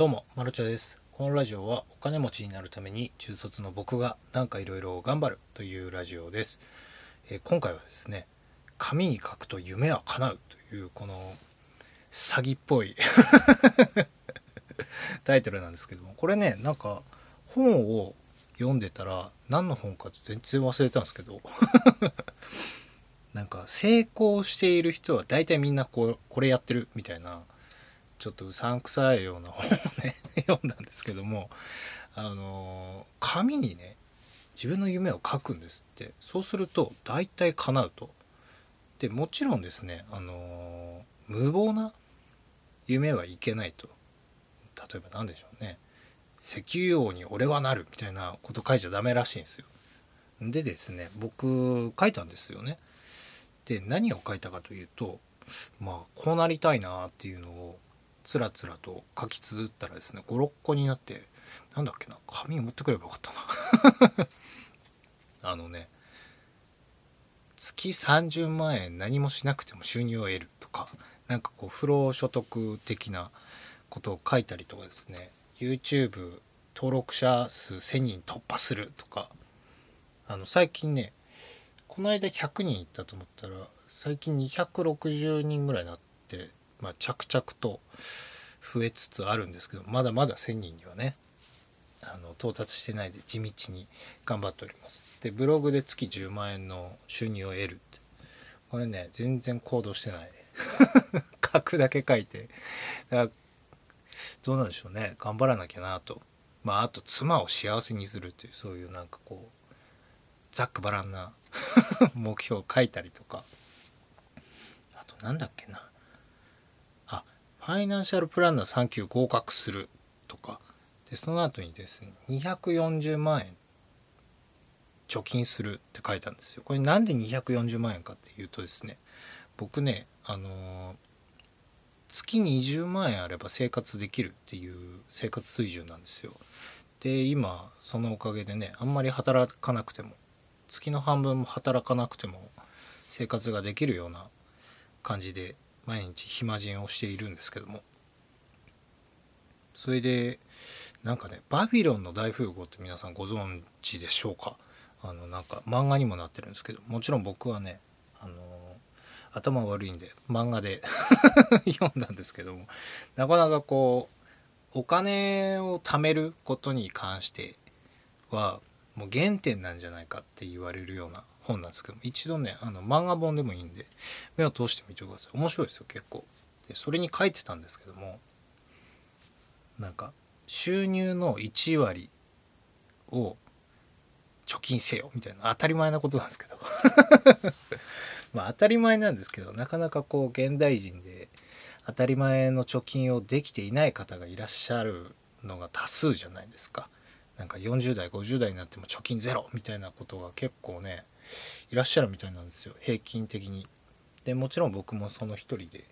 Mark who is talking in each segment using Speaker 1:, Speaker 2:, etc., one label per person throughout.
Speaker 1: どうも、まるちゃです。このラジオはお金持ちになるために中卒の僕がなんかいろいろ頑張るというラジオです、えー今回はですね、紙に書くと夢は叶うというこの詐欺っぽい タイトルなんですけども、これね、なんか本を読んでたら何の本か全然忘れたんですけど、なんか成功している人は大体みんなここれやってるみたいなちょっとうさんくさいような本をね 読んだんですけどもあの紙にね自分の夢を書くんですって。そうすると大体叶うと。でもちろんですねあの無謀な夢はいけないと。例えば何でしょうね。石油王に俺はなるみたいなこと書いちゃダメらしいんですよ。でですね僕書いたんですよね。で何を書いたかというとまあこうなりたいなっていうのをつらつらと書き綴ったらですね56個になってなんだっけな紙持ってくればよかったな。あのね月30万円何もしなくても収入を得るとかなんかこう不労所得的なことを書いたりとかですね YouTube 登録者数1000人突破するとかあの最近ねこの間100人いったと思ったら最近260人ぐらいになって、まあ、着々と増えつつあるんですけどまだまだ1,000人にはねあの到達してないで地道に頑張っております。でブログで月10万円の収入を得る。これね全然行動してない。書くだけ書いて。だからどうなんでしょうね。頑張らなきゃなと。まああと妻を幸せにするっていうそういうなんかこうざっくばらんな 目標を書いたりとか。あとなんだっけな。ファイナンシャルプランナー3級合格するとか。でその後にですね240万円貯金するって書いたんですよ。これなんで240万円かっていうとですね僕ねあのー月20万円あれば生活できるっていう生活水準なんですよ。で今そのおかげでねあんまり働かなくても月の半分も働かなくても生活ができるような感じで毎日暇人をしているんですけども。それでなんかね「バビロンの大富豪」って皆さんご存知でしょうか？あのなんか漫画にもなってるんですけどもちろん僕はねあの頭悪いんで漫画で 読んだんですけどもなかなかこうお金を貯めることに関してはもう原点なんじゃないかって言われるような本なんですけど一度ねあの漫画本でもいいんで目を通してみてください。面白いですよ結構。でそれに書いてたんですけどもなんか収入の1割を貯金せよみたいな当たり前なことなんですけど。まあ当たり前なんですけどなかなかこう現代人で当たり前の貯金をできていない方がいらっしゃるのが多数じゃないですか。なんか40代50代になっても貯金ゼロみたいなことが結構ねいらっしゃるみたいなんですよ平均的に。でもちろん僕もその一人で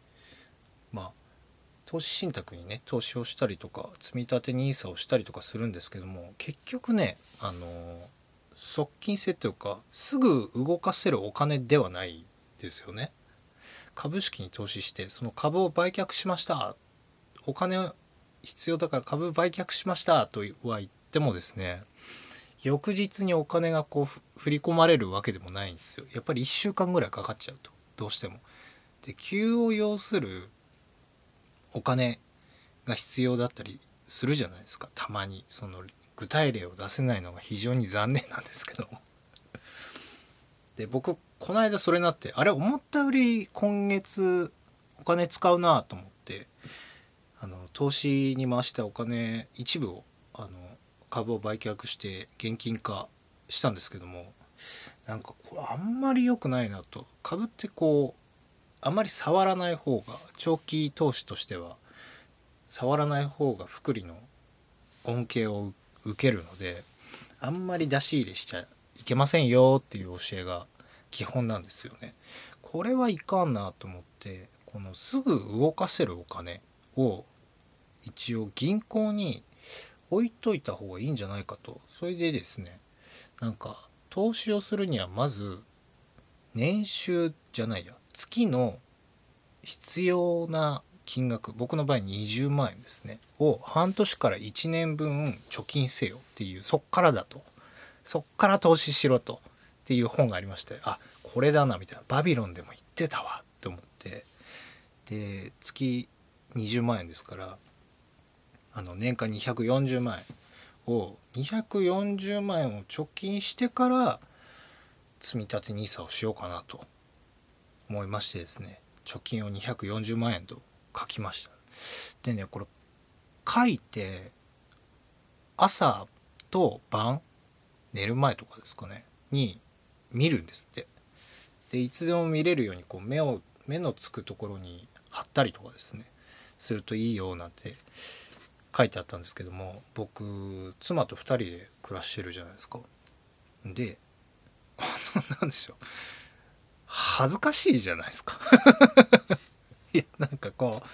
Speaker 1: まあ投資信託にね投資をしたりとか積み立て NISA をしたりとかするんですけども結局ねあの側近性というかすぐ動かせるお金ではないですよね。株式に投資してその株を売却しましたお金必要だから株売却しましたとは言ってもですね翌日にお金がこう振り込まれるわけでもないんですよ。やっぱり1週間ぐらいかかっちゃうと。どうしても。で急を要するお金が必要だったりするじゃないですか。たまに。その具体例を出せないのが非常に残念なんですけどで僕この間それなってあれ思ったより今月お金使うなと思ってあの投資に回したお金一部をあの株を売却して現金化したんですけどもなんかこれあんまり良くないなと株ってこうあんまり触らない方が長期投資としては触らない方が福利の恩恵を受けるのであんまり出し入れしちゃいけませんよっていう教えが基本なんですよね。これはいかんなと思ってこのすぐ動かせるお金を一応銀行に置いといた方がいいんじゃないかと。それでですねなんか投資をするにはまず年収じゃないや月の必要な金額僕の場合20万円ですねを半年から1年分貯金せよっていうそっからだと。そっから投資しろと。っていう本がありましてあこれだなみたいな。バビロンでも言ってたわって思って。で月20万円ですからあの年間240万円を240万円を貯金してから積立 NISA をしようかなと思いましてですね貯金を240万円と書きました。でねこれ書いて朝と晩寝る前とかですかねに見るんですって。でいつでも見れるようにこう目を目のつくところに貼ったりとかですねするといいよなんて書いてあったんですけども僕妻と2人で暮らしてるじゃないですか。で なんでしょう。恥ずかしいじゃないですか。いやなんかこう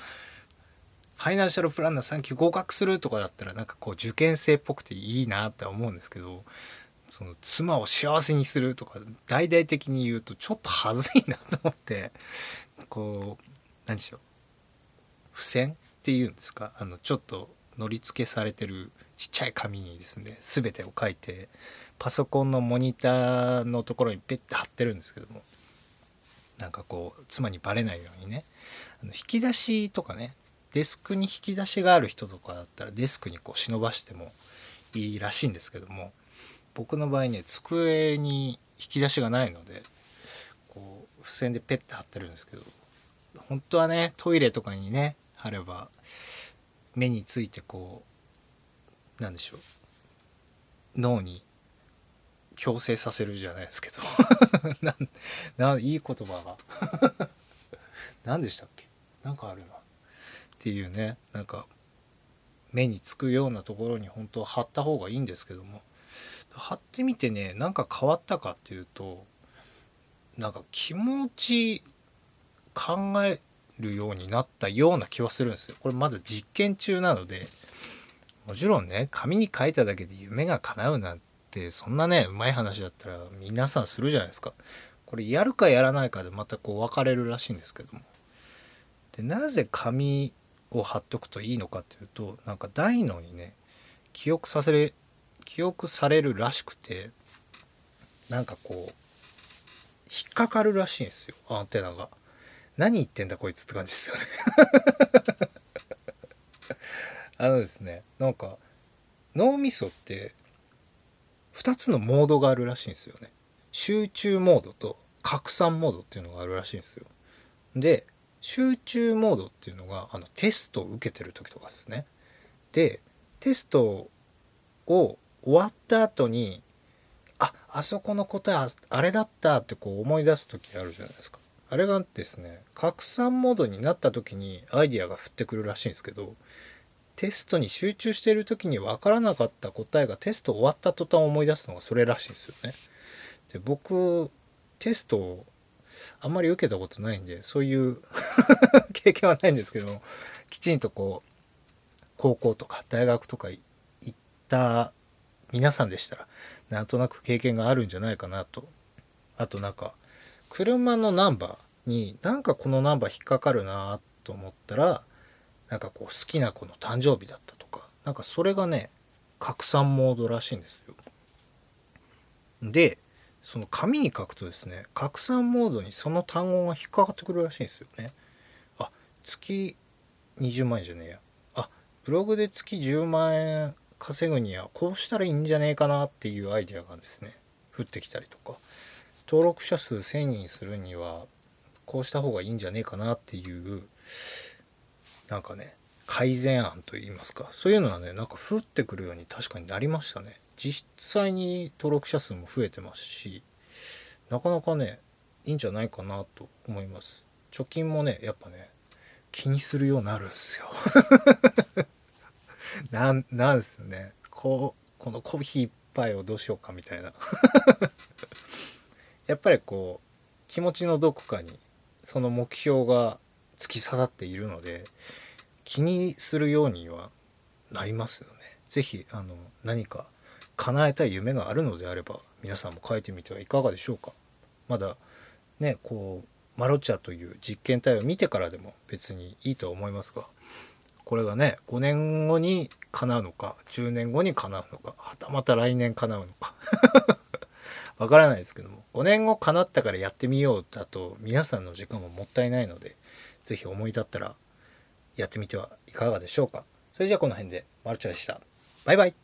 Speaker 1: ファイナンシャルプランナー3級合格するとかだったらなんかこう受験生っぽくていいなって思うんですけどその妻を幸せにするとか大々的に言うとちょっと恥ずいなと思ってこう何でしょう。付箋っていうんですか？あのちょっと乗り付けされてるちっちゃい紙にですね全てを書いてパソコンのモニターのところにペッて貼ってるんですけどもなんかこう妻にバレないようにねあの引き出しとかねデスクに引き出しがある人とかだったらデスクにこう忍ばしてもいいらしいんですけども僕の場合ね机に引き出しがないのでこう付箋でペッて貼ってるんですけど本当はねトイレとかにね貼れば目についてこうなんでしょう。脳に強制させるじゃないですけど。なないい言葉が。何でしたっけ？なんかあるな。っていうね。なんか目につくようなところに本当は貼った方がいいんですけども。貼ってみてねなんか変わったかっていうとなんか気持ち考えるようになったような気はするんですよ。これまだ実験中なのでもちろんね紙に書いただけで夢が叶うなんてそんなねうまい話だったら皆さんするじゃないですか。これやるかやらないかでまたこう分かれるらしいんですけども。でなぜ紙を貼っとくといいのかっていうとなんか大脳にね記憶させれ記憶されるらしくてなんかこう引っかかるらしいんですよアンテナが。何言ってんだこいつって感じですよね あのですねなんか脳みそって2つのモードがあるらしいんですよね。集中モードと拡散モードっていうのがあるらしいんですよ。で集中モードっていうのがあのテストを受けてる時とかですね。でテストを終わった後にああそこの答えあれだったってこう思い出す時あるじゃないですか。あれがですね拡散モードになった時にアイディアが降ってくるらしいんですけどテストに集中している時に分からなかった答えがテスト終わった途端思い出すのがそれらしいんですよね。で僕テストをあんまり受けたことないんでそういう 経験はないんですけどきちんとこう高校とか大学とか行った皆さんでしたらなんとなく経験があるんじゃないかなとあとなんか車のナンバーになんかこのナンバー引っかかるなと思ったらなんかこう好きな子の誕生日だったとかなんかそれがね拡散モードらしいんですよ。でその紙に書くとですね拡散モードにその単語が引っかかってくるらしいんですよね。あ月20万円じゃねえや。あブログで月10万円稼ぐにはこうしたらいいんじゃねえかなっていうアイデアがですね降ってきたりとか登録者数1,000人するにはこうした方がいいんじゃねえかなっていうなんかね改善案といいますかそういうのはねなんか降ってくるように確かになりましたね。実際に登録者数も増えてますしなかなかねいいんじゃないかなと思います。貯金もねやっぱね気にするようになるんですよ。なんなんすね。こうこのコーヒー一杯をどうしようかみたいな。やっぱりこう気持ちのどこかにその目標が突き刺さっているので気にするようにはなりますよね。是非あの何か叶えたい夢があるのであれば皆さんも書いてみてはいかがでしょうか。まだねこうマロチャという実験体を見てからでも別にいいと思いますがこれがね5年後に叶うのか10年後に叶うのかはたまた来年叶うのか わからないですけども5年後叶ったからやってみようだと皆さんの時間ももったいないので是非思い立ったらやってみてはいかがでしょうか。それじゃあこの辺でマルチョでした。バイバイ。